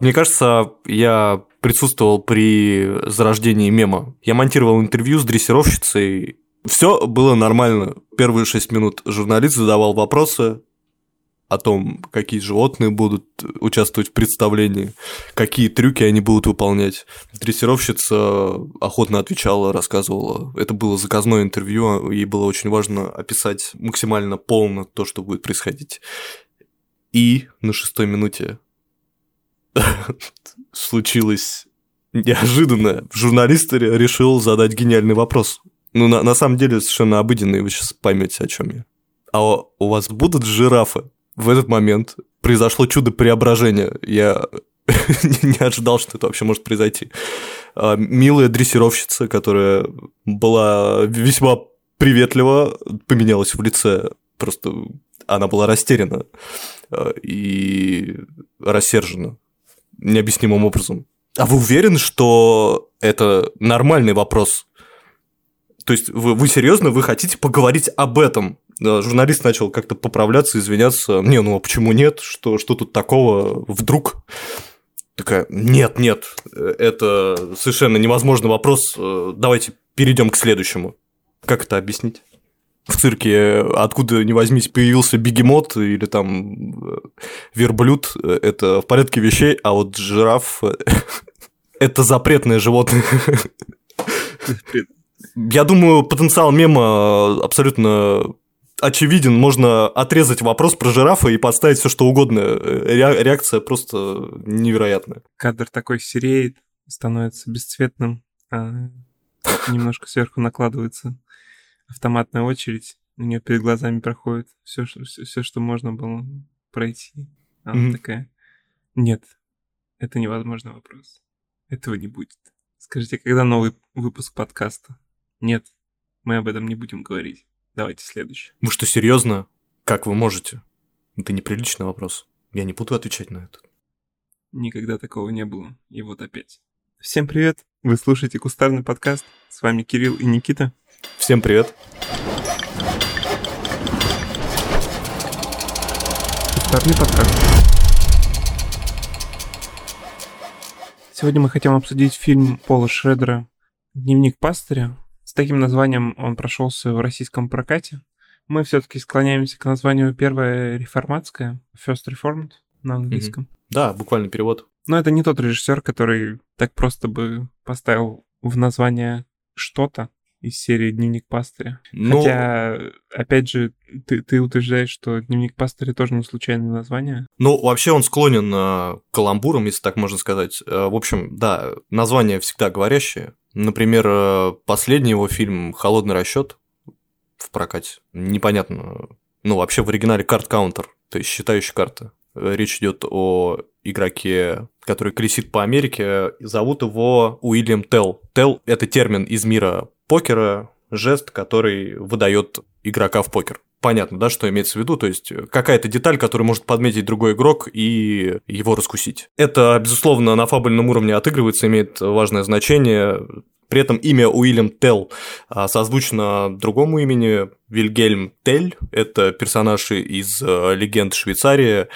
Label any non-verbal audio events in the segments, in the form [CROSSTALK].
Мне кажется, я присутствовал при зарождении мема. Я монтировал интервью с дрессировщицей. Все было нормально. Первые шесть минут журналист задавал вопросы, о том, какие животные будут участвовать в представлении, какие трюки они будут выполнять. Дрессировщица охотно отвечала, рассказывала. Это было заказное интервью, ей было очень важно описать максимально полно то, что будет происходить. И на шестой минуте [LAUGHS] случилось неожиданно. Журналист решил задать гениальный вопрос. Ну, на, на самом деле, совершенно обыденный, вы сейчас поймете, о чем я. А у вас будут жирафы? в этот момент произошло чудо преображения. Я [LAUGHS] не ожидал, что это вообще может произойти. А, милая дрессировщица, которая была весьма приветлива, поменялась в лице. Просто она была растеряна а, и рассержена необъяснимым образом. А вы уверены, что это нормальный вопрос? То есть вы, вы серьезно, вы хотите поговорить об этом? журналист начал как-то поправляться, извиняться. Не, ну а почему нет? Что, что тут такого вдруг? Такая, нет, нет, это совершенно невозможный вопрос. Давайте перейдем к следующему. Как это объяснить? В цирке откуда ни возьмись появился бегемот или там верблюд, это в порядке вещей, а вот жираф – [LAUGHS] это запретное животное. Я думаю, потенциал мема абсолютно очевиден, можно отрезать вопрос про жирафа и подставить все что угодно. Реакция просто невероятная. Кадр такой сереет, становится бесцветным, а немножко сверху накладывается автоматная очередь, у нее перед глазами проходит все, что, все, все, что можно было пройти. А она mm-hmm. такая, нет, это невозможный вопрос. Этого не будет. Скажите, когда новый выпуск подкаста? Нет, мы об этом не будем говорить. Давайте следующий. Вы что, серьезно? Как вы можете? Это неприличный вопрос. Я не буду отвечать на это. Никогда такого не было. И вот опять. Всем привет! Вы слушаете Кустарный подкаст. С вами Кирилл и Никита. Всем привет! Кустарный подкаст. Сегодня мы хотим обсудить фильм Пола Шредера «Дневник пастыря», с таким названием он прошелся в российском прокате. Мы все-таки склоняемся к названию первая реформатская, First Reformed на английском. Mm-hmm. Да, буквально перевод. Но это не тот режиссер, который так просто бы поставил в название что-то из серии «Дневник пастыря». Ну... Хотя, опять же, ты, ты утверждаешь, что «Дневник пастыря» тоже не случайное название. Ну, вообще он склонен э, к каламбурам, если так можно сказать. Э, в общем, да, название всегда говорящее. Например, э, последний его фильм «Холодный расчет в прокате. Непонятно. Ну, вообще в оригинале карт-каунтер, то есть считающая карта. Речь идет о игроке, который колесит по Америке. Зовут его Уильям Телл. Телл – это термин из мира покера, жест, который выдает игрока в покер понятно, да, что имеется в виду, то есть какая-то деталь, которую может подметить другой игрок и его раскусить. Это, безусловно, на фабульном уровне отыгрывается, имеет важное значение. При этом имя Уильям Телл а, созвучно другому имени Вильгельм Тель. Это персонаж из э, легенд Швейцарии,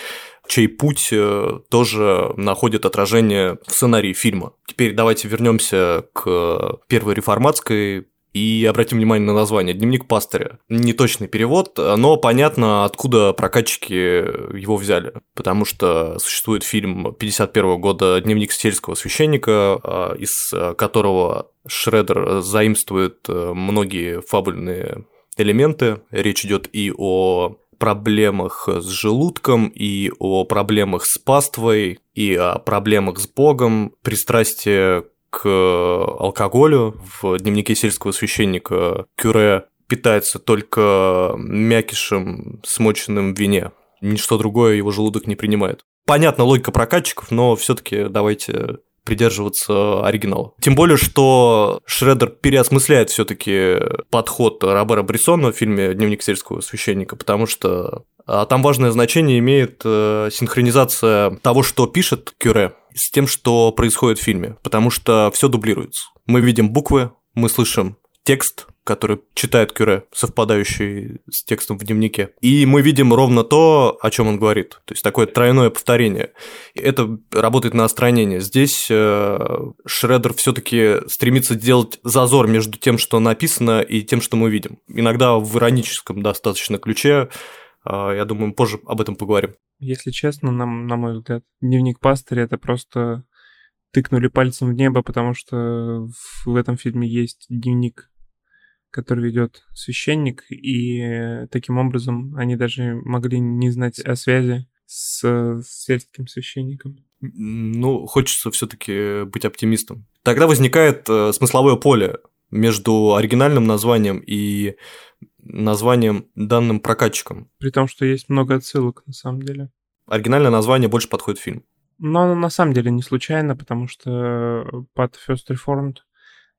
чей путь э, тоже находит отражение в сценарии фильма. Теперь давайте вернемся к первой реформатской и обратим внимание на название «Дневник пастыря». Неточный перевод, но понятно, откуда прокатчики его взяли. Потому что существует фильм 51 года «Дневник сельского священника», а, из которого Шредер заимствует э, многие фабульные элементы. Речь идет и о проблемах с желудком, и о проблемах с паствой, и о проблемах с Богом, пристрастие к алкоголю. В дневнике сельского священника Кюре питается только мякишем, смоченным в вине. Ничто другое его желудок не принимает. Понятно, логика прокатчиков, но все таки давайте придерживаться оригинала. Тем более, что Шредер переосмысляет все-таки подход Робера Брессона в фильме «Дневник сельского священника», потому что а, там важное значение имеет э, синхронизация того, что пишет Кюре, с тем, что происходит в фильме, потому что все дублируется. Мы видим буквы, мы слышим текст, который читает Кюре, совпадающий с текстом в дневнике. И мы видим ровно то, о чем он говорит. То есть такое тройное повторение. Это работает на остранение. Здесь э, Шредер все-таки стремится делать зазор между тем, что написано, и тем, что мы видим. Иногда в ироническом достаточно ключе. Э, я думаю, мы позже об этом поговорим. Если честно, нам, на мой взгляд, дневник пастыря это просто тыкнули пальцем в небо, потому что в этом фильме есть дневник, который ведет священник, и таким образом они даже могли не знать о связи с, с сельским священником. Ну, хочется все-таки быть оптимистом. Тогда возникает э, смысловое поле между оригинальным названием и названием данным прокатчиком. При том, что есть много отсылок на самом деле. Оригинальное название больше подходит фильм. Но на самом деле не случайно, потому что под First Reformed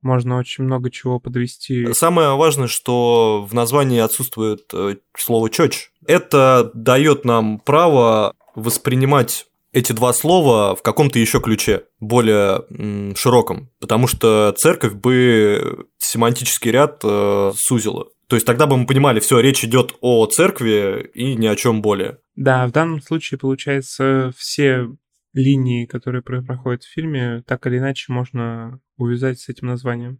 можно очень много чего подвести. Самое важное, что в названии отсутствует э, слово чёч. Это дает нам право воспринимать эти два слова в каком-то еще ключе, более широком, потому что церковь бы семантический ряд э, сузила. То есть тогда бы мы понимали, все, речь идет о церкви и ни о чем более. Да, в данном случае, получается, все линии, которые проходят в фильме, так или иначе можно увязать с этим названием.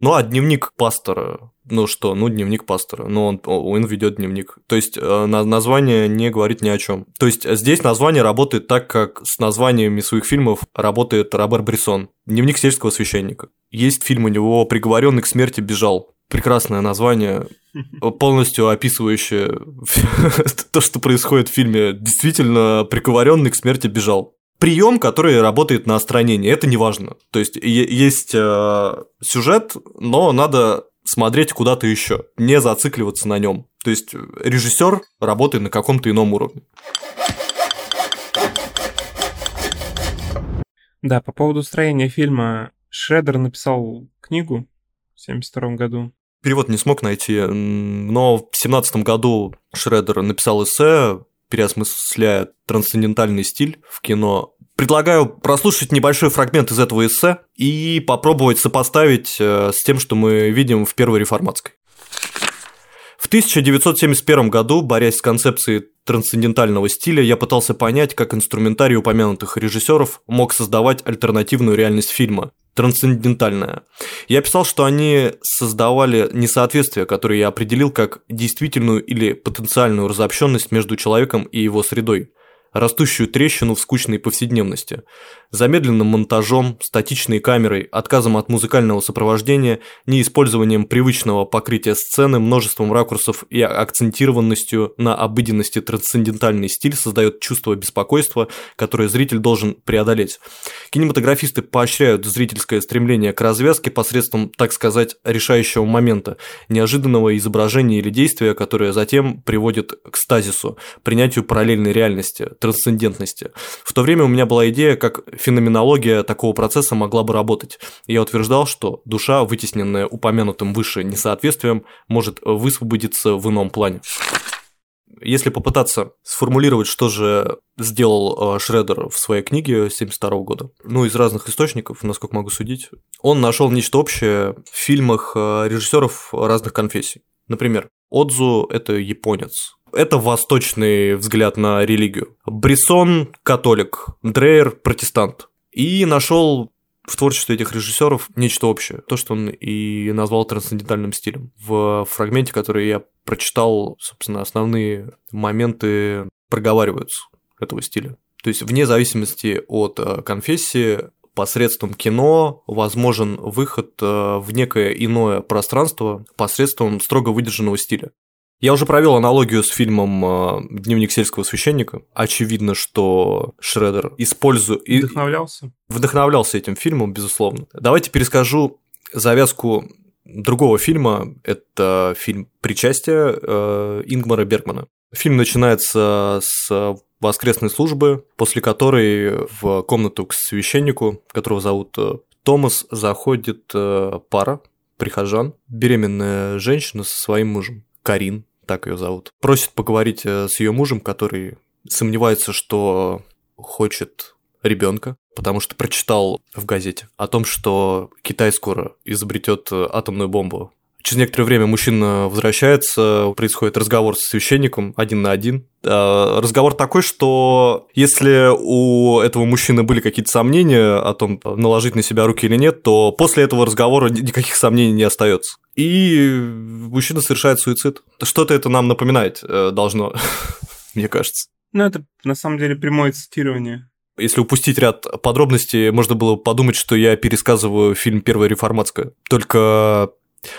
Ну, а дневник пастора, ну что, ну дневник пастора, ну он, он ведет дневник. То есть э, название не говорит ни о чем. То есть здесь название работает так, как с названиями своих фильмов работает Робер Брисон. Дневник сельского священника. Есть фильм у него «Приговоренный к смерти бежал». Прекрасное название, [LAUGHS] полностью описывающее [LAUGHS] то, что происходит в фильме. Действительно, приговоренный к смерти бежал прием, который работает на остранении, это не важно. То есть есть э, сюжет, но надо смотреть куда-то еще, не зацикливаться на нем. То есть режиссер работает на каком-то ином уровне. Да, по поводу строения фильма Шредер написал книгу в 1972 году. Перевод не смог найти, но в 2017 году Шредер написал эссе переосмысляя трансцендентальный стиль в кино. Предлагаю прослушать небольшой фрагмент из этого эссе и попробовать сопоставить э, с тем, что мы видим в первой реформатской. В 1971 году, борясь с концепцией трансцендентального стиля, я пытался понять, как инструментарий упомянутых режиссеров мог создавать альтернативную реальность фильма, трансцендентальная. Я писал, что они создавали несоответствие, которое я определил как действительную или потенциальную разобщенность между человеком и его средой растущую трещину в скучной повседневности. Замедленным монтажом, статичной камерой, отказом от музыкального сопровождения, неиспользованием привычного покрытия сцены, множеством ракурсов и акцентированностью на обыденности трансцендентальный стиль создает чувство беспокойства, которое зритель должен преодолеть. Кинематографисты поощряют зрительское стремление к развязке посредством, так сказать, решающего момента, неожиданного изображения или действия, которое затем приводит к стазису, принятию параллельной реальности, трансцендентности. В то время у меня была идея, как феноменология такого процесса могла бы работать. Я утверждал, что душа, вытесненная упомянутым выше несоответствием, может высвободиться в ином плане. Если попытаться сформулировать, что же сделал э, Шредер в своей книге 1972 года, ну, из разных источников, насколько могу судить, он нашел нечто общее в фильмах э, режиссеров разных конфессий. Например, Отзу – это японец, это восточный взгляд на религию. Брисон – католик, Дрейер – протестант. И нашел в творчестве этих режиссеров нечто общее. То, что он и назвал трансцендентальным стилем. В фрагменте, который я прочитал, собственно, основные моменты проговариваются этого стиля. То есть, вне зависимости от э, конфессии, посредством кино возможен выход э, в некое иное пространство посредством строго выдержанного стиля. Я уже провел аналогию с фильмом э, «Дневник сельского священника». Очевидно, что Шредер использует... Вдохновлялся? Вдохновлялся этим фильмом, безусловно. Давайте перескажу завязку другого фильма. Это фильм «Причастие» э, Ингмара Бергмана. Фильм начинается с воскресной службы, после которой в комнату к священнику, которого зовут э, Томас, заходит пара прихожан, беременная женщина со своим мужем. Карин, так ее зовут, просит поговорить э, с ее мужем, который сомневается, что хочет ребенка, потому что прочитал в газете о том, что Китай скоро изобретет э, атомную бомбу. Через некоторое время мужчина возвращается, происходит разговор с священником один на один. А, разговор такой, что если у этого мужчины были какие-то сомнения о том, наложить на себя руки или нет, то после этого разговора никаких сомнений не остается. И мужчина совершает суицид. Что-то это нам напоминает э, должно, [LAUGHS] мне кажется. Ну, это на самом деле прямое цитирование. Если упустить ряд подробностей, можно было подумать, что я пересказываю фильм «Первая реформатская». Только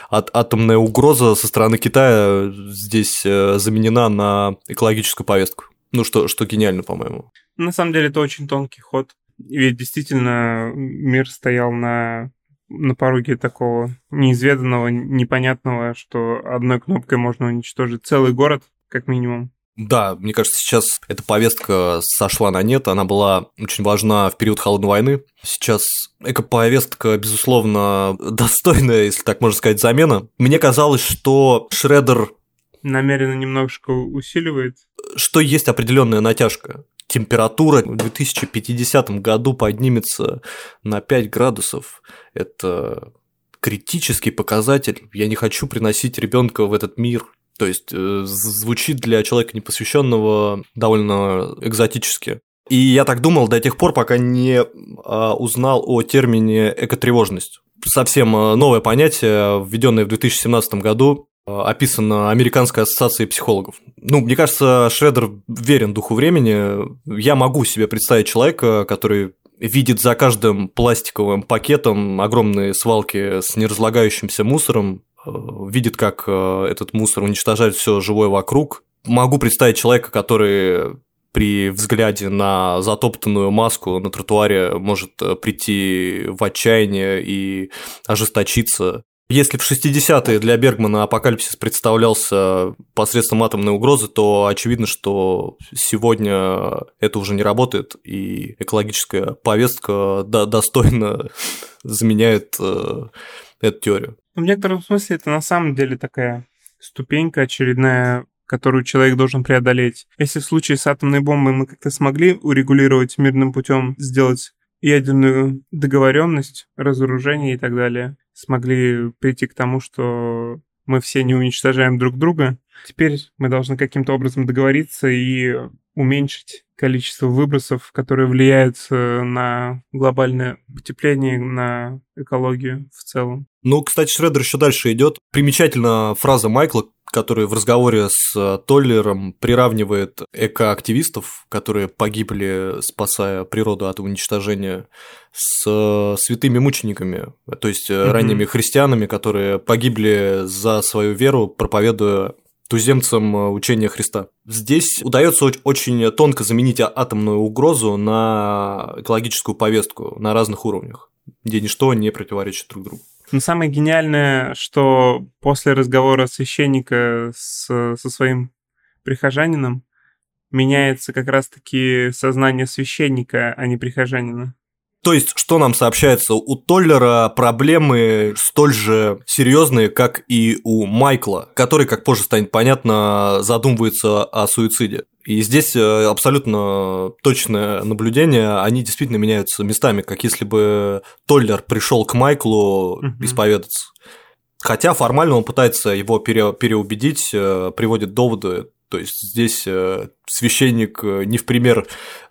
от, атомная угроза со стороны Китая здесь э, заменена на экологическую повестку. Ну, что, что гениально, по-моему. На самом деле, это очень тонкий ход. Ведь действительно мир стоял на, на пороге такого неизведанного, непонятного, что одной кнопкой можно уничтожить целый город, как минимум. Да, мне кажется, сейчас эта повестка сошла на нет, она была очень важна в период Холодной войны. Сейчас эко-повестка, безусловно, [LAUGHS] достойная, если так можно сказать, замена. Мне казалось, что Шредер намеренно немножко усиливает. Что есть определенная натяжка. Температура в 2050 году поднимется на 5 градусов. Это критический показатель. Я не хочу приносить ребенка в этот мир то есть э, звучит для человека непосвященного довольно экзотически. И я так думал до тех пор, пока не а, узнал о термине экотревожность. Совсем э, новое понятие, введенное в 2017 году, э, описано Американской ассоциацией психологов. Ну, мне кажется, Шредер верен духу времени. Я могу себе представить человека, который видит за каждым пластиковым пакетом огромные свалки с неразлагающимся мусором, Э, видит, как э, этот мусор уничтожает все живое вокруг. Могу представить человека, который при взгляде на затоптанную маску на тротуаре может э, прийти в отчаяние и ожесточиться. Если в 60-е для Бергмана апокалипсис представлялся посредством атомной угрозы, то очевидно, что сегодня это уже не работает, и экологическая повестка достойно [LAUGHS] заменяет эту теорию. В некотором смысле это на самом деле такая ступенька очередная, которую человек должен преодолеть. Если в случае с атомной бомбой мы как-то смогли урегулировать мирным путем, сделать ядерную договоренность, разоружение и так далее, смогли прийти к тому, что мы все не уничтожаем друг друга. Теперь мы должны каким-то образом договориться и уменьшить количество выбросов, которые влияют э, на глобальное потепление, на экологию в целом. Ну, кстати, Шредер еще дальше идет. Примечательна фраза Майкла, который в разговоре с э, Толлером приравнивает экоактивистов, которые погибли, спасая природу от уничтожения, с э, святыми мучениками, то есть mm-hmm. ранними христианами, которые погибли за свою веру, проповедуя туземцам э, учения Христа. Здесь удается очень тонко заменить а, атомную угрозу на экологическую повестку на разных уровнях, где ничто не противоречит друг другу. Но самое гениальное, что после разговора священника с, со своим прихожанином меняется как раз-таки сознание священника, а не прихожанина. То есть, что нам сообщается? У Толлера проблемы столь же серьезные, как и у Майкла, который, как позже станет понятно, задумывается о суициде. И здесь э, абсолютно точное наблюдение, они действительно меняются местами, как если бы Толлер пришел к Майклу угу. исповедаться. Хотя формально он пытается его пере, переубедить, э, приводит доводы. То есть здесь э, священник не в пример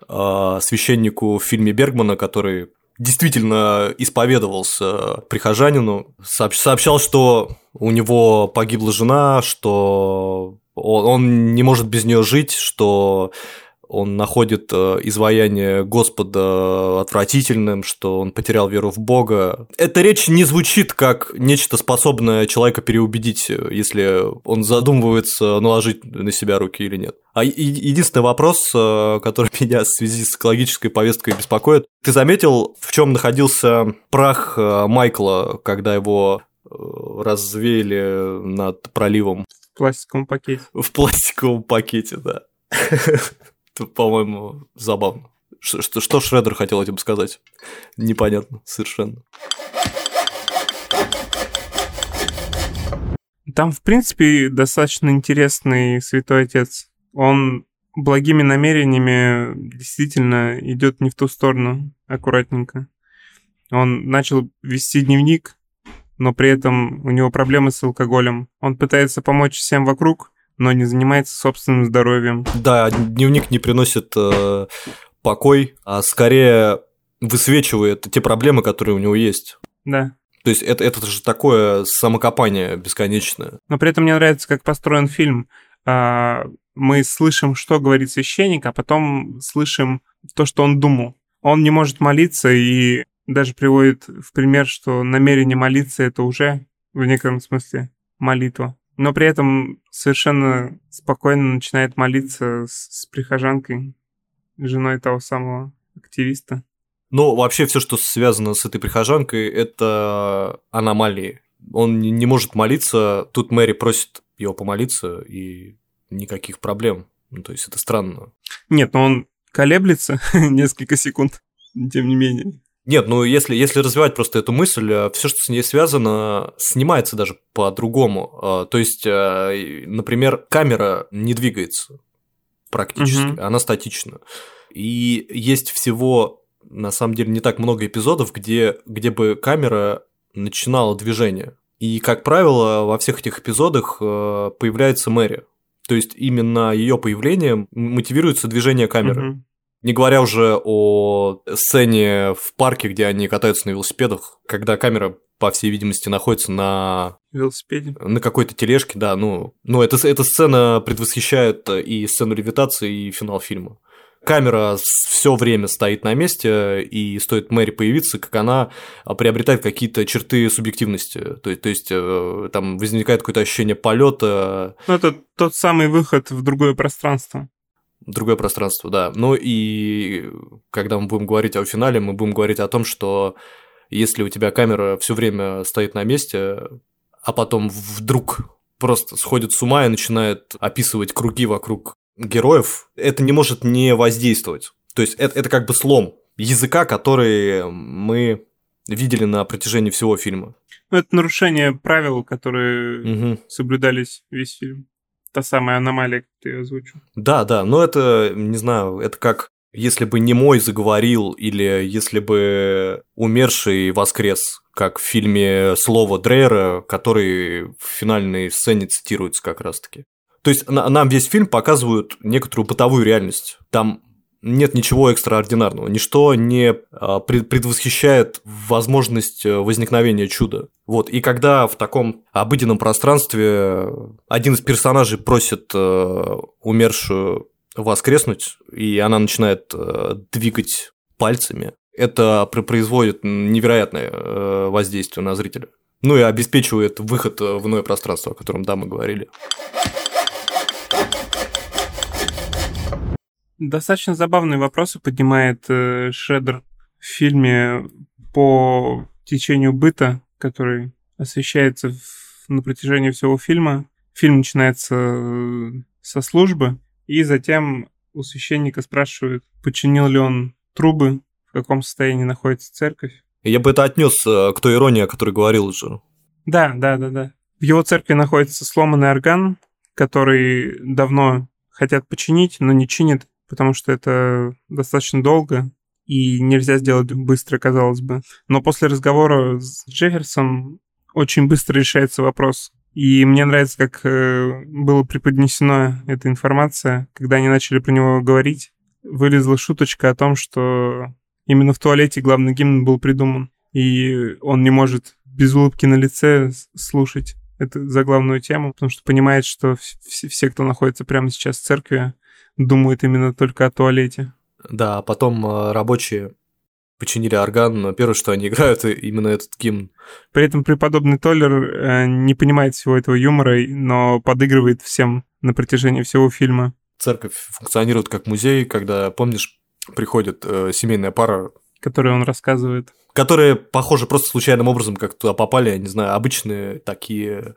а, священнику в фильме Бергмана, который действительно исповедовался прихожанину, сообщал, что у него погибла жена, что он не может без нее жить, что он находит э, изваяние Господа отвратительным, что он потерял веру в Бога. Эта речь не звучит как нечто способное человека переубедить, если он задумывается наложить на себя руки или нет. А единственный вопрос, э, который [LAUGHS] меня в связи с экологической повесткой беспокоит, ты заметил, в чем находился прах э, Майкла, когда его развеяли над проливом? В пластиковом пакете. В пластиковом пакете, да. [LAUGHS] По-моему, забавно. Что, что, что Шредер хотел этим сказать? Непонятно совершенно. Там, в принципе, достаточно интересный святой отец. Он благими намерениями действительно идет не в ту сторону, аккуратненько. Он начал вести дневник, но при этом у него проблемы с алкоголем. Он пытается помочь всем вокруг, но не занимается собственным здоровьем. Да, дневник не приносит э, покой, а скорее высвечивает те проблемы, которые у него есть. Да. То есть это, это же такое самокопание бесконечное. Но при этом мне нравится, как построен фильм. А, мы слышим, что говорит священник, а потом слышим то, что он думал. Он не может молиться и даже приводит в пример, что намерение молиться это уже в некотором смысле молитва. Но при этом совершенно спокойно начинает молиться с, с прихожанкой, женой того самого активиста. Ну, вообще все, что связано с этой прихожанкой, это аномалии. Он не может молиться, тут Мэри просит его помолиться, и никаких проблем. Ну, то есть это странно. Нет, но он колеблется [LAUGHS] несколько секунд, тем не менее. Нет, ну если, если развивать просто эту мысль, э, все, что с ней связано, снимается даже по-другому. Э, то есть, э, например, камера не двигается практически, угу. она статична. И есть всего на самом деле не так много эпизодов, где, где бы камера начинала движение. И, как правило, во всех этих эпизодах появляется Мэри. То есть именно ее появлением мотивируется движение камеры. Угу. Не говоря уже о сцене в парке, где они катаются на велосипедах, когда камера, по всей видимости, находится на велосипеде. На какой-то тележке, да. Ну, ну это, эта сцена предвосхищает и сцену левитации, и финал фильма камера все время стоит на месте, и стоит Мэри появиться, как она приобретает какие-то черты субъективности. То, есть, то есть э, там возникает какое-то ощущение полета. Ну, это тот самый выход в другое пространство. Другое пространство, да. Ну и когда мы будем говорить о финале, мы будем говорить о том, что если у тебя камера все время стоит на месте, а потом вдруг просто сходит с ума и начинает описывать круги вокруг героев, это не может не воздействовать. То есть это, это как бы слом языка, который мы видели на протяжении всего фильма. Ну, это нарушение правил, которые угу. соблюдались весь фильм. Та самая аномалия, как ты озвучил. Да, да, но это, не знаю, это как если бы не мой заговорил или если бы умерший воскрес, как в фильме «Слово Дрейера», который в финальной сцене цитируется как раз-таки. То есть нам весь фильм показывают некоторую бытовую реальность. Там нет ничего экстраординарного, ничто не а, предвосхищает возможность э, возникновения чуда. Вот, и когда в таком обыденном пространстве один из персонажей просит э, умершую воскреснуть, и она начинает э, двигать пальцами, это производит невероятное воздействие на зрителя. Ну и обеспечивает выход в иное пространство, о котором, да, мы говорили. Достаточно забавные вопросы поднимает э, Шредер в фильме по течению быта, который освещается в, на протяжении всего фильма. Фильм начинается э, со службы, и затем у священника спрашивают, починил ли он трубы, в каком состоянии находится церковь. Я бы это отнес э, к той иронии, о которой говорил уже. Да, да, да, да. В его церкви находится сломанный орган, который давно хотят починить, но не чинит потому что это достаточно долго и нельзя сделать быстро, казалось бы. Но после разговора с Джефферсом очень быстро решается вопрос. И мне нравится, как э, было преподнесена эта информация, когда они начали про него говорить. Вылезла шуточка о том, что именно в туалете главный гимн был придуман. И он не может без улыбки на лице слушать эту заглавную тему, потому что понимает, что все, все кто находится прямо сейчас в церкви, думают именно только о туалете. Да, а потом э, рабочие починили орган, но первое, что они [LAUGHS] играют, именно этот гимн. При этом преподобный Толлер э, не понимает всего этого юмора, но подыгрывает всем на протяжении всего фильма. Церковь функционирует как музей, когда, помнишь, приходит э, семейная пара. Которую он рассказывает. Которые, похоже, просто случайным образом как туда попали, я не знаю, обычные такие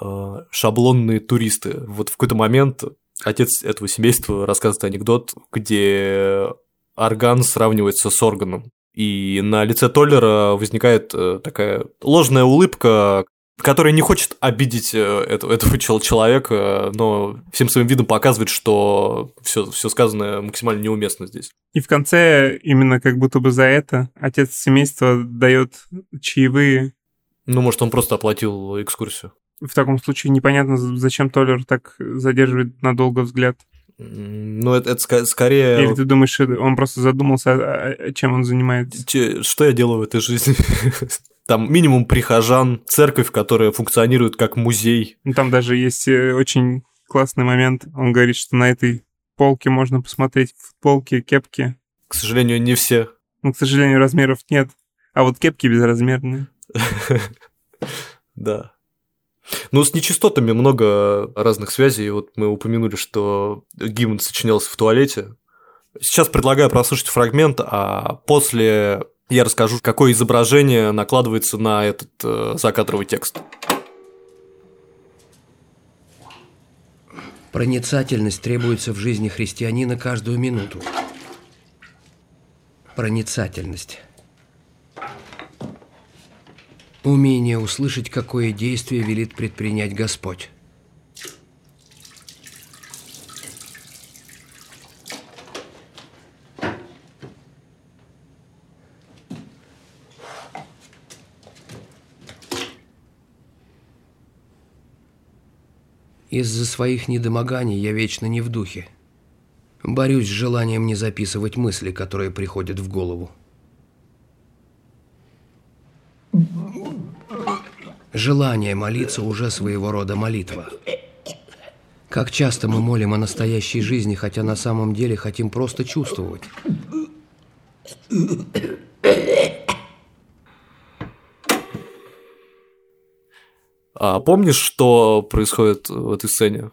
э, шаблонные туристы. Вот в какой-то момент отец этого семейства рассказывает анекдот, где орган сравнивается с органом. И на лице Толлера возникает э, такая ложная улыбка, которая не хочет обидеть э, этого, этого человека, но всем своим видом показывает, что все, все сказанное максимально неуместно здесь. И в конце, именно как будто бы за это, отец семейства дает чаевые Ну, может, он просто оплатил экскурсию. В таком случае непонятно, зачем Толлер так задерживает надолго взгляд. Ну, это, это скорее... Или ты думаешь, он просто задумался, чем он занимается? Что я делаю в этой жизни? [LAUGHS] Там минимум прихожан, церковь, которая функционирует как музей. Ну, там даже есть э, очень классный момент. Он говорит, что на этой полке можно посмотреть футболки, кепки. К сожалению, не все. Ну, к сожалению, размеров нет. А вот кепки безразмерные. [LAUGHS] Да. Ну, с нечистотами много разных связей. Вот мы упомянули, что гимн сочинялся в туалете. Сейчас предлагаю прослушать фрагмент, а после я расскажу, какое изображение накладывается на этот э, закадровый текст. Проницательность требуется в жизни христианина каждую минуту. Проницательность. Умение услышать, какое действие велит предпринять Господь. Из-за своих недомоганий я вечно не в духе. Борюсь с желанием не записывать мысли, которые приходят в голову. Желание молиться уже своего рода молитва. Как часто мы молим о настоящей жизни, хотя на самом деле хотим просто чувствовать. А помнишь, что происходит в этой сцене?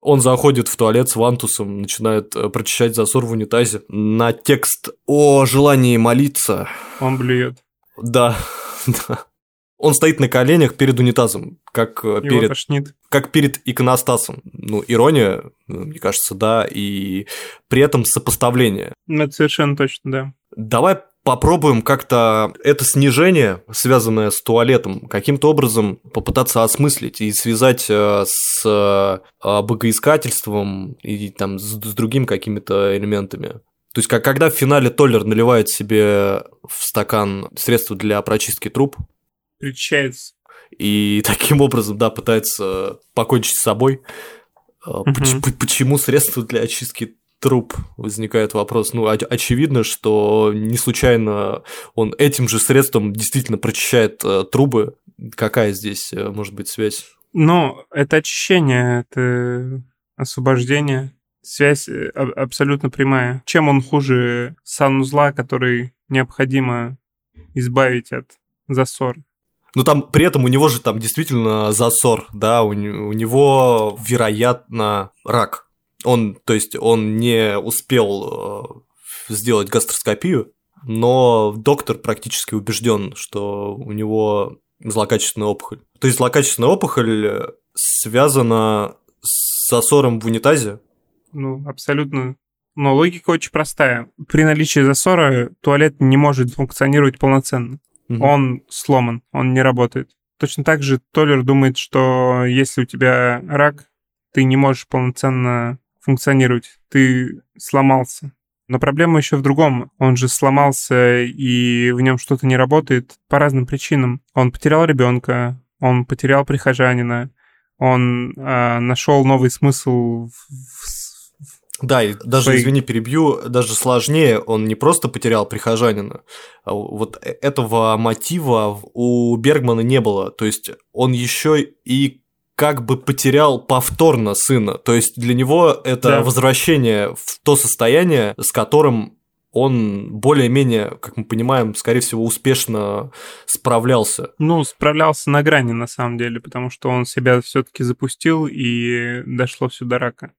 Он заходит в туалет с вантусом, начинает э, прочищать засор в унитазе. На текст о желании молиться. Он блюет. Да, [LAUGHS] да. Он стоит на коленях перед унитазом, как э, Его перед, тошнит. как перед иконостасом. Ну, ирония, ну, мне кажется, да, и при этом сопоставление. Ну, это совершенно точно, да. Давай попробуем как-то это снижение, связанное с туалетом, каким-то образом попытаться осмыслить и связать э, с э, богоискательством и там с, другими какими-то элементами. То есть, как, когда в финале Толлер наливает себе в стакан средства для прочистки труб, Причащается. и [LAUGHS] таким образом, да, пытается покончить с собой. По- Почему средства для очистки труб? Возникает вопрос. Ну, оч- очевидно, что не случайно он этим же средством действительно прочищает э, трубы. Какая здесь э, может быть связь? Ну, это очищение, это освобождение. Связь э, аб- абсолютно прямая. Чем он хуже санузла, который необходимо избавить от засора? Ну, там при этом у него же там действительно засор, да, у, у него, вероятно, рак. Он, то есть, он не успел э, сделать гастроскопию, но доктор практически убежден, что у него злокачественная опухоль. То есть, злокачественная опухоль э, связана с засором в унитазе. Ну, абсолютно. Но логика очень простая. При наличии засора туалет не может функционировать полноценно. Мгм. Он сломан, он не работает. Точно так же Толлер думает, что если у тебя рак, ты не можешь полноценно функционировать, ты сломался. Но проблема еще в другом. Он же сломался, и в нем что-то не работает по разным причинам. Он потерял ребенка, он потерял прихожанина, он нашел новый смысл в, в- Да, и даже, Свои- извини, перебью, даже сложнее, он не просто потерял прихожанина, а вот э- этого мотива у Бергмана не было, то есть он еще и как бы потерял повторно сына, то есть для него это Да. возвращение в то состояние, с которым он более-менее, как мы понимаем, скорее всего, успешно справлялся. Ну, справлялся на грани, на самом деле, потому что он себя все-таки запустил, и дошло все до рака.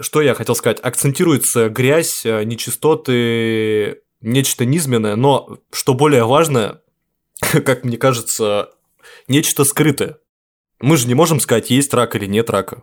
Что я хотел сказать? Акцентируется грязь, э, нечистоты, нечто низменное, но, что более важно, [LAUGHS] как мне кажется, нечто скрытое. Мы же не можем сказать, есть рак или нет рака.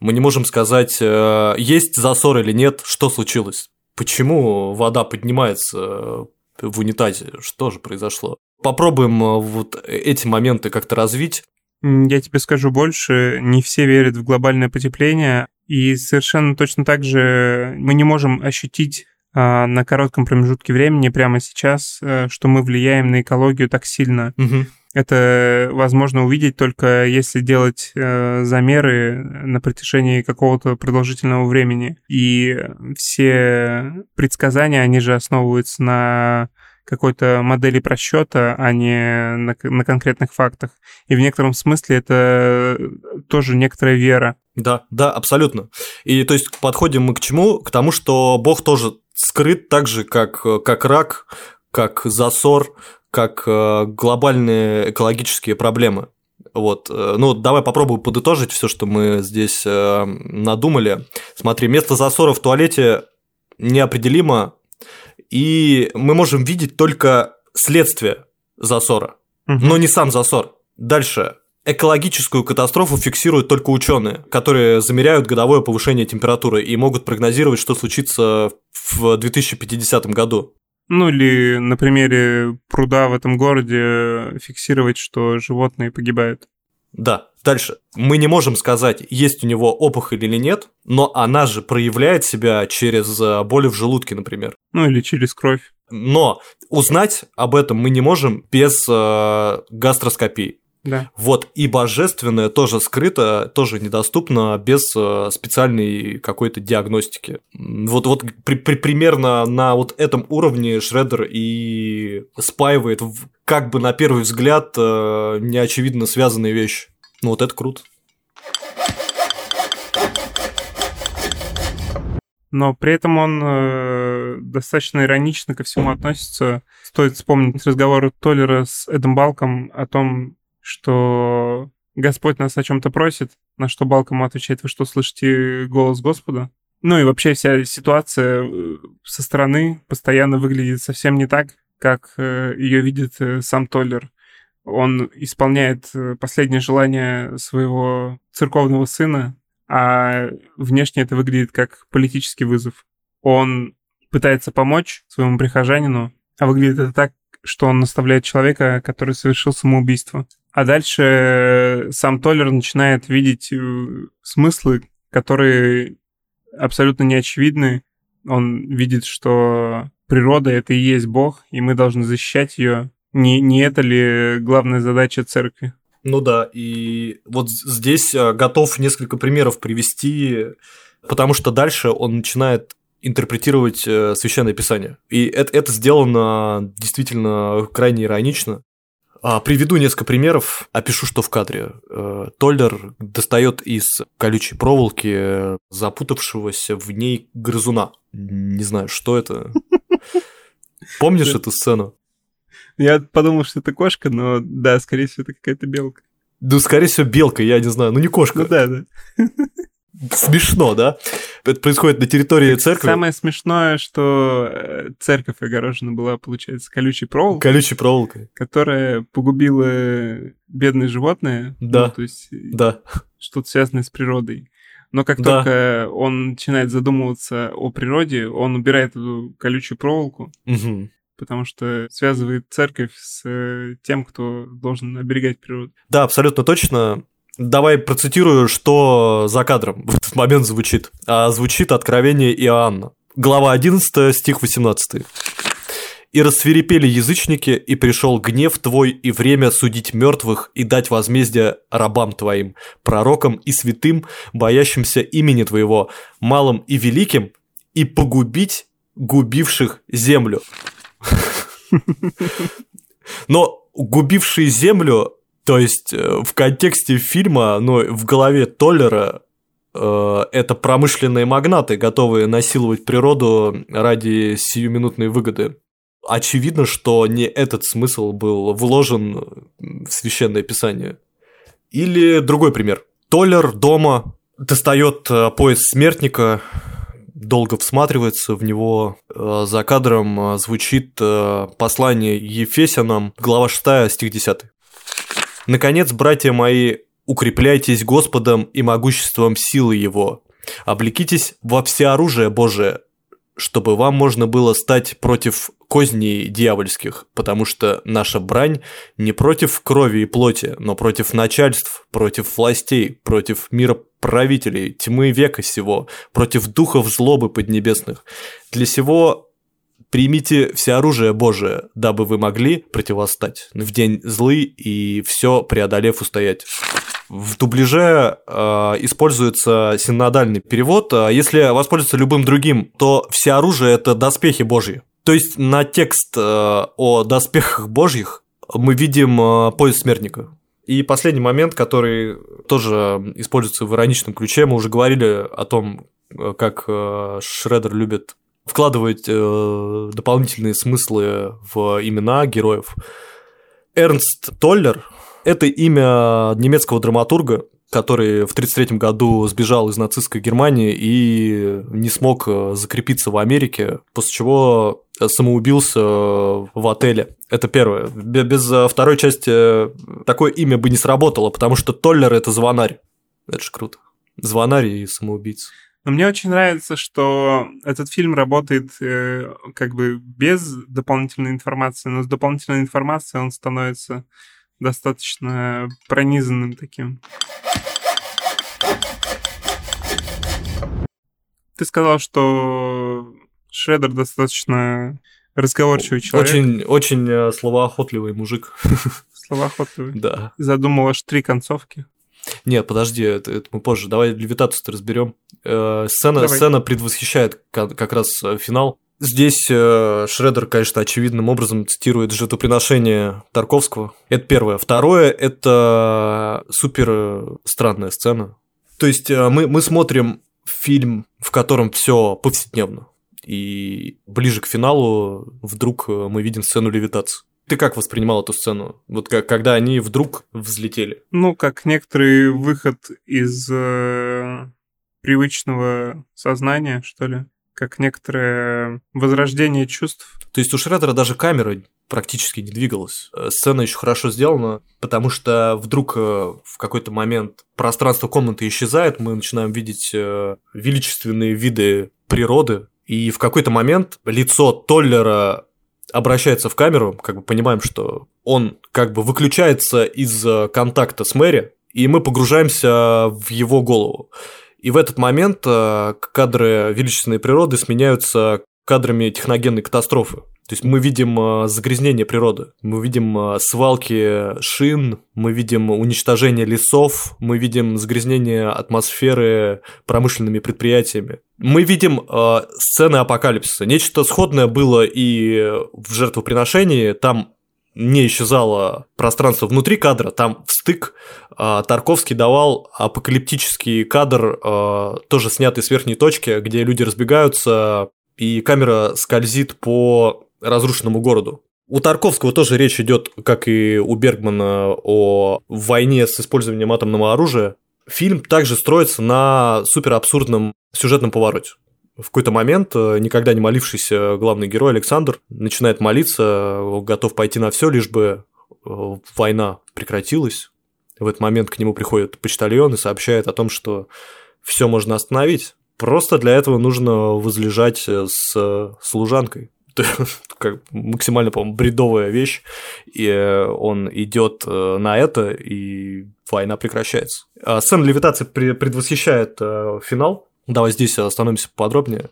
Мы не можем сказать, э, есть засор или нет, что случилось. Почему вода поднимается э, в унитазе? Что же произошло? Попробуем вот эти моменты как-то развить. Я тебе скажу больше, не все верят в глобальное потепление, и совершенно точно так же мы не можем ощутить а, на коротком промежутке времени прямо сейчас, э, что мы влияем на экологию так сильно. Мгм. Это возможно увидеть только если делать э, замеры на протяжении какого-то продолжительного времени. И все предсказания, они же основываются на какой-то модели просчета, а не на, на конкретных фактах. И в некотором смысле это тоже некоторая вера. Да, да, абсолютно. И то есть подходим мы к чему? К тому, что Бог тоже скрыт так же, как, как рак, как засор, как э, глобальные экологические проблемы. Вот, э, ну, давай попробую подытожить все, что мы здесь э, надумали. Смотри, место засора в туалете неопределимо, и мы можем видеть только следствие засора, угу. но не сам засор. Дальше. Экологическую катастрофу фиксируют только ученые, которые замеряют годовое повышение температуры и могут прогнозировать, что случится в 2050 году. Ну или на примере пруда в этом городе фиксировать, что животные погибают. Да. Дальше. Мы не можем сказать, есть у него опухоль или нет, но она же проявляет себя через э, боли в желудке, например. Ну или через кровь. Но узнать об этом мы не можем без э, гастроскопии. Да. Вот, и божественное тоже скрыто, тоже недоступно без э, специальной какой-то диагностики. Вот, вот при, при, примерно на вот этом уровне Шредер и спаивает в, как бы на первый взгляд э, неочевидно связанные вещи. Ну вот это круто. но при этом он э, достаточно иронично ко всему относится. Стоит вспомнить разговор Толлера с Эдом Балком о том, что Господь нас о чем-то просит, на что Балк ему отвечает, вы что, слышите голос Господа? Ну и вообще вся ситуация э, со стороны постоянно выглядит совсем не так, как э, ее видит э, сам Толлер. Он исполняет последнее желание своего церковного сына, а внешне это выглядит как политический вызов. Он пытается помочь своему прихожанину, а выглядит это так, что он наставляет человека, который совершил самоубийство. А дальше э, сам Толлер начинает видеть э, смыслы, которые абсолютно неочевидны. Он видит, что природа — это и есть Бог, и мы должны защищать ее. Не, не это ли главная задача церкви? Ну да, и вот здесь э, готов несколько примеров привести, потому что дальше он начинает интерпретировать священное писание. И это, это сделано действительно крайне иронично. А, приведу несколько примеров, опишу, что в кадре. Э, Толлер достает из колючей проволоки запутавшегося в ней грызуна. Не знаю, что это. Помнишь эту сцену? Я подумал, что это кошка, но да, скорее всего, это какая-то белка. Ну, скорее всего, белка, я не знаю. Ну, не кошка. Ну да, да смешно, да? Это происходит на территории церкви. Самое смешное, что э, церковь огорожена была, получается, колючей проволокой. Колючей проволокой. Которая погубила бедные животные. Да, ну, то есть да. Что-то связанное с природой. Но как да. только он начинает задумываться о природе, он убирает эту колючую проволоку. Угу потому что связывает церковь с э, тем, кто должен оберегать природу. Да, абсолютно точно. Давай процитирую, что за кадром в этот момент звучит. А звучит Откровение Иоанна. Глава 11, стих 18. «И рассверепели язычники, и пришел гнев твой, и время судить мертвых и дать возмездие рабам твоим, пророкам и святым, боящимся имени твоего, малым и великим, и погубить губивших землю». [LAUGHS] Но губившие землю то есть э, в контексте фильма, ну, в голове Толлера э, это промышленные магнаты, готовые насиловать природу ради сиюминутной выгоды. Очевидно, что не этот смысл был вложен в священное писание. Или другой пример. Толлер дома достает э, пояс смертника, долго всматривается в него. Э, за кадром звучит послание Ефесянам, глава 6, стих 10. Наконец, братья мои, укрепляйтесь Господом и могуществом силы Его. Облекитесь во всеоружие Божие, чтобы вам можно было стать против козней дьявольских, потому что наша брань не против крови и плоти, но против начальств, против властей, против мира правителей, тьмы века сего, против духов злобы поднебесных. Для сего Примите все оружие Божие, дабы вы могли противостать в день злы и все преодолев устоять. В дубляже э, используется синодальный перевод. А если воспользоваться любым другим, то все оружие это доспехи Божьи. То есть на текст э, о доспехах Божьих мы видим э, поезд смертника. И последний момент, который тоже используется в ироничном ключе, мы уже говорили о том, э, как э, Шредер любит вкладывать э, дополнительные смыслы в имена героев. Эрнст Толлер – это имя немецкого драматурга, который в 1933 году сбежал из нацистской Германии и не смог э, закрепиться в Америке, после чего самоубился в отеле. Это первое. Без э, второй части такое имя бы не сработало, потому что Толлер – это звонарь. Это же круто. Звонарь и самоубийца. Но мне очень нравится, что этот фильм работает э, как бы без дополнительной информации, но с дополнительной информацией он становится достаточно пронизанным таким. Ты сказал, что Шредер достаточно разговорчивый человек. Очень, очень э, словоохотливый мужик. [LAUGHS] Словоохотливый. Да. Задумал аж три концовки. Нет, подожди, это, это мы позже. Давай левитацию-то разберем. Э, сцена, сцена предвосхищает как, как раз э, финал. Здесь э, Шредер, конечно, очевидным образом цитирует жертвоприношение Тарковского. Это первое. Второе – это супер э, странная сцена. То есть э, мы, мы смотрим фильм, в котором все повседневно. И ближе к финалу вдруг э, мы видим сцену левитации. Ты как воспринимал эту сцену? Вот как, когда они вдруг взлетели? Ну, как некоторый выход из э, привычного сознания, что ли. Как некоторое возрождение чувств. То есть у Шредера даже камера практически не двигалась. Э, сцена еще хорошо сделана, потому что вдруг э, в какой-то момент пространство комнаты исчезает, мы начинаем видеть э, величественные виды природы, и в какой-то момент лицо Толлера обращается в камеру, как бы понимаем, что он как бы выключается из э, контакта с Мэри, и мы погружаемся в его голову. И в этот момент э, кадры величественной природы сменяются кадрами техногенной катастрофы. То есть мы видим э, загрязнение природы, мы видим э, свалки шин, мы видим уничтожение лесов, мы видим загрязнение атмосферы промышленными предприятиями. Мы видим э, сцены апокалипсиса. Нечто сходное было и в жертвоприношении. Там не исчезало пространство внутри кадра, там в стык э, Тарковский давал апокалиптический кадр, э, тоже снятый с верхней точки, где люди разбегаются, и камера скользит по разрушенному городу. У Тарковского тоже речь идет, как и у Бергмана, о войне с использованием атомного оружия. Фильм также строится на супер абсурдном сюжетном повороте. В какой-то момент э, никогда не молившийся главный герой Александр начинает молиться, готов пойти на все, лишь бы э, война прекратилась. В этот момент к нему приходит почтальон и сообщает о том, что все можно остановить. Просто для этого нужно возлежать с служанкой. [LAUGHS] максимально, по-моему, бредовая вещь, и э, он идет э, на это, и война прекращается. А сцена левитации предвосхищает э, финал. Давай здесь остановимся подробнее.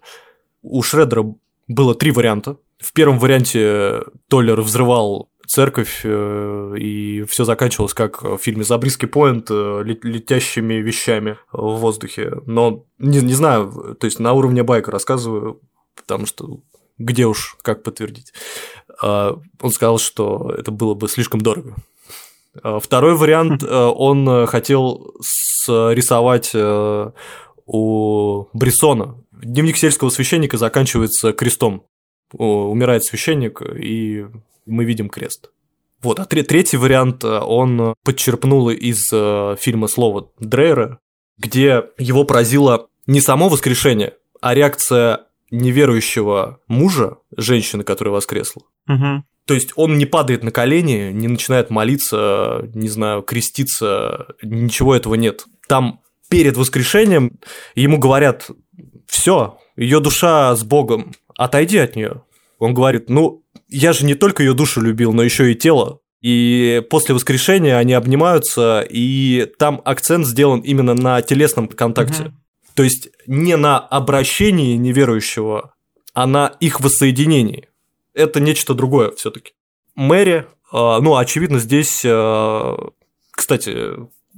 У Шредера было три варианта. В первом варианте Толлер взрывал церковь, и все заканчивалось как в фильме «Забриски Пойнт» летящими вещами в воздухе. Но не, не знаю, то есть на уровне байка рассказываю, потому что где уж как подтвердить. А, он сказал, что это было бы слишком дорого. А, второй вариант, [LAUGHS] э, он хотел рисовать э, у Брессона. Дневник сельского священника заканчивается крестом. Умирает священник, и мы видим крест. Вот, а третий вариант э, он подчерпнул из фильма «Слово Дрейера», где его поразило не само воскрешение, а реакция неверующего мужа, женщины, которая воскресла. Угу. То есть он не падает на колени, не начинает молиться, не знаю, креститься, ничего этого нет. Там перед воскрешением ему говорят, все, ее душа с Богом, отойди от нее. Он говорит, ну, я же не только ее душу любил, но еще и тело. И после воскрешения они обнимаются, и там акцент сделан именно на телесном контакте. Угу. То есть не на обращении неверующего, а на их воссоединении. Это нечто другое все-таки. Мэри, а, ну, очевидно, здесь, а, кстати,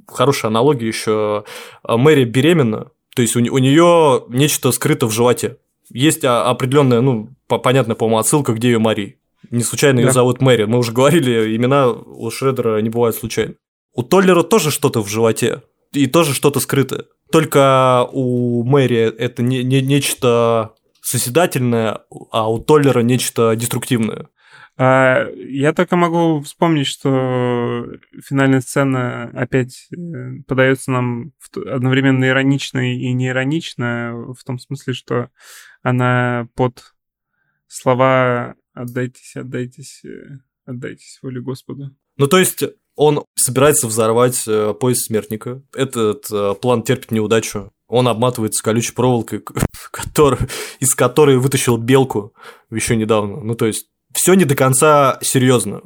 хорошая аналогия еще. Мэри беременна, то есть у, у нее нечто скрыто в животе. Есть определенная, ну, понятная, по-моему, отсылка, где ее Мари. Не случайно да. ее зовут Мэри. Мы уже говорили, имена у Шредера не бывают случайно. У Толлера тоже что-то в животе, и тоже что-то скрытое. Только у Мэри это не, не, нечто созидательное, а у Толлера нечто деструктивное. А, я только могу вспомнить, что финальная сцена опять э, подается нам одновременно иронично и неиронично, в том смысле, что она под слова «отдайтесь, отдайтесь, э, отдайтесь воле Господу». Ну, то есть он собирается взорвать э, поезд смертника. Этот э, план терпит неудачу. Он обматывается колючей проволокой, [LAUGHS] который, из которой вытащил белку еще недавно. Ну, то есть, все не до конца серьезно,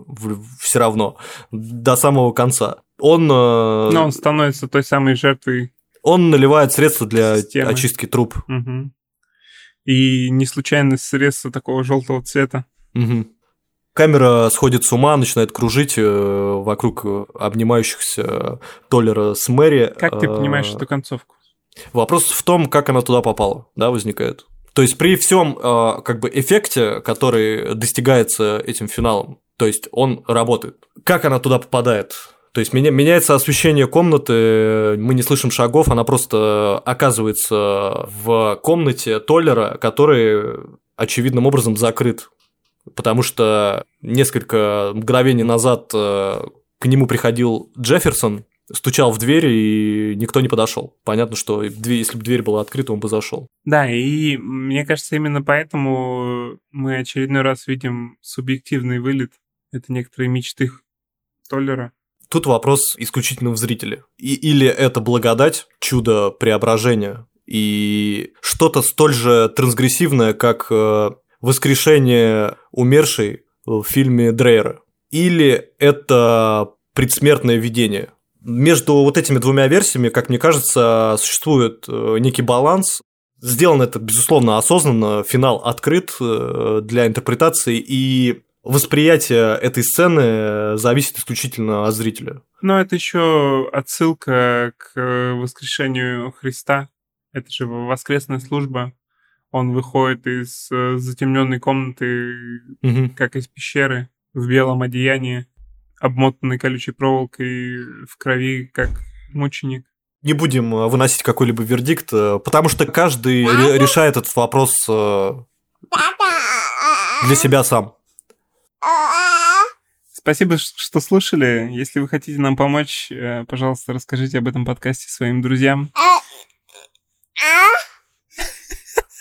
все равно, до самого конца. Он... Э, Но он становится той самой жертвой. Он наливает средства для системы. очистки труб. Угу. И не случайно средства такого желтого цвета. Угу. Камера сходит с ума, начинает кружить э, вокруг обнимающихся Толлера с Мэри. Как ты понимаешь э, эту концовку? Вопрос в том, как она туда попала, да, возникает. То есть при всем э, как бы эффекте, который достигается этим финалом, то есть он работает. Как она туда попадает? То есть меня, меняется освещение комнаты, мы не слышим шагов, она просто оказывается в комнате Толлера, который очевидным образом закрыт потому что несколько мгновений назад э, к нему приходил Джефферсон, стучал в дверь, и никто не подошел. Понятно, что если бы дверь была открыта, он бы зашел. Да, и мне кажется, именно поэтому мы очередной раз видим субъективный вылет. Это некоторые мечты Толлера. Тут вопрос исключительно в зрителе. И, или это благодать, чудо преображения, и что-то столь же трансгрессивное, как э, воскрешение умершей в фильме Дрейера. Или это предсмертное видение. Между вот этими двумя версиями, как мне кажется, существует э, некий баланс. Сделано это, безусловно, осознанно, финал открыт э, для интерпретации, и восприятие этой сцены зависит исключительно от зрителя. Но это еще отсылка к воскрешению Христа. Это же воскресная служба он выходит из э, затемненной комнаты, угу. как из пещеры, в белом одеянии, обмотанный колючей проволокой в крови, как мученик. Не будем э, выносить какой-либо вердикт, э, потому что каждый решает этот вопрос для себя сам. Спасибо, что слушали. Если вы хотите нам помочь, пожалуйста, расскажите об этом подкасте своим друзьям.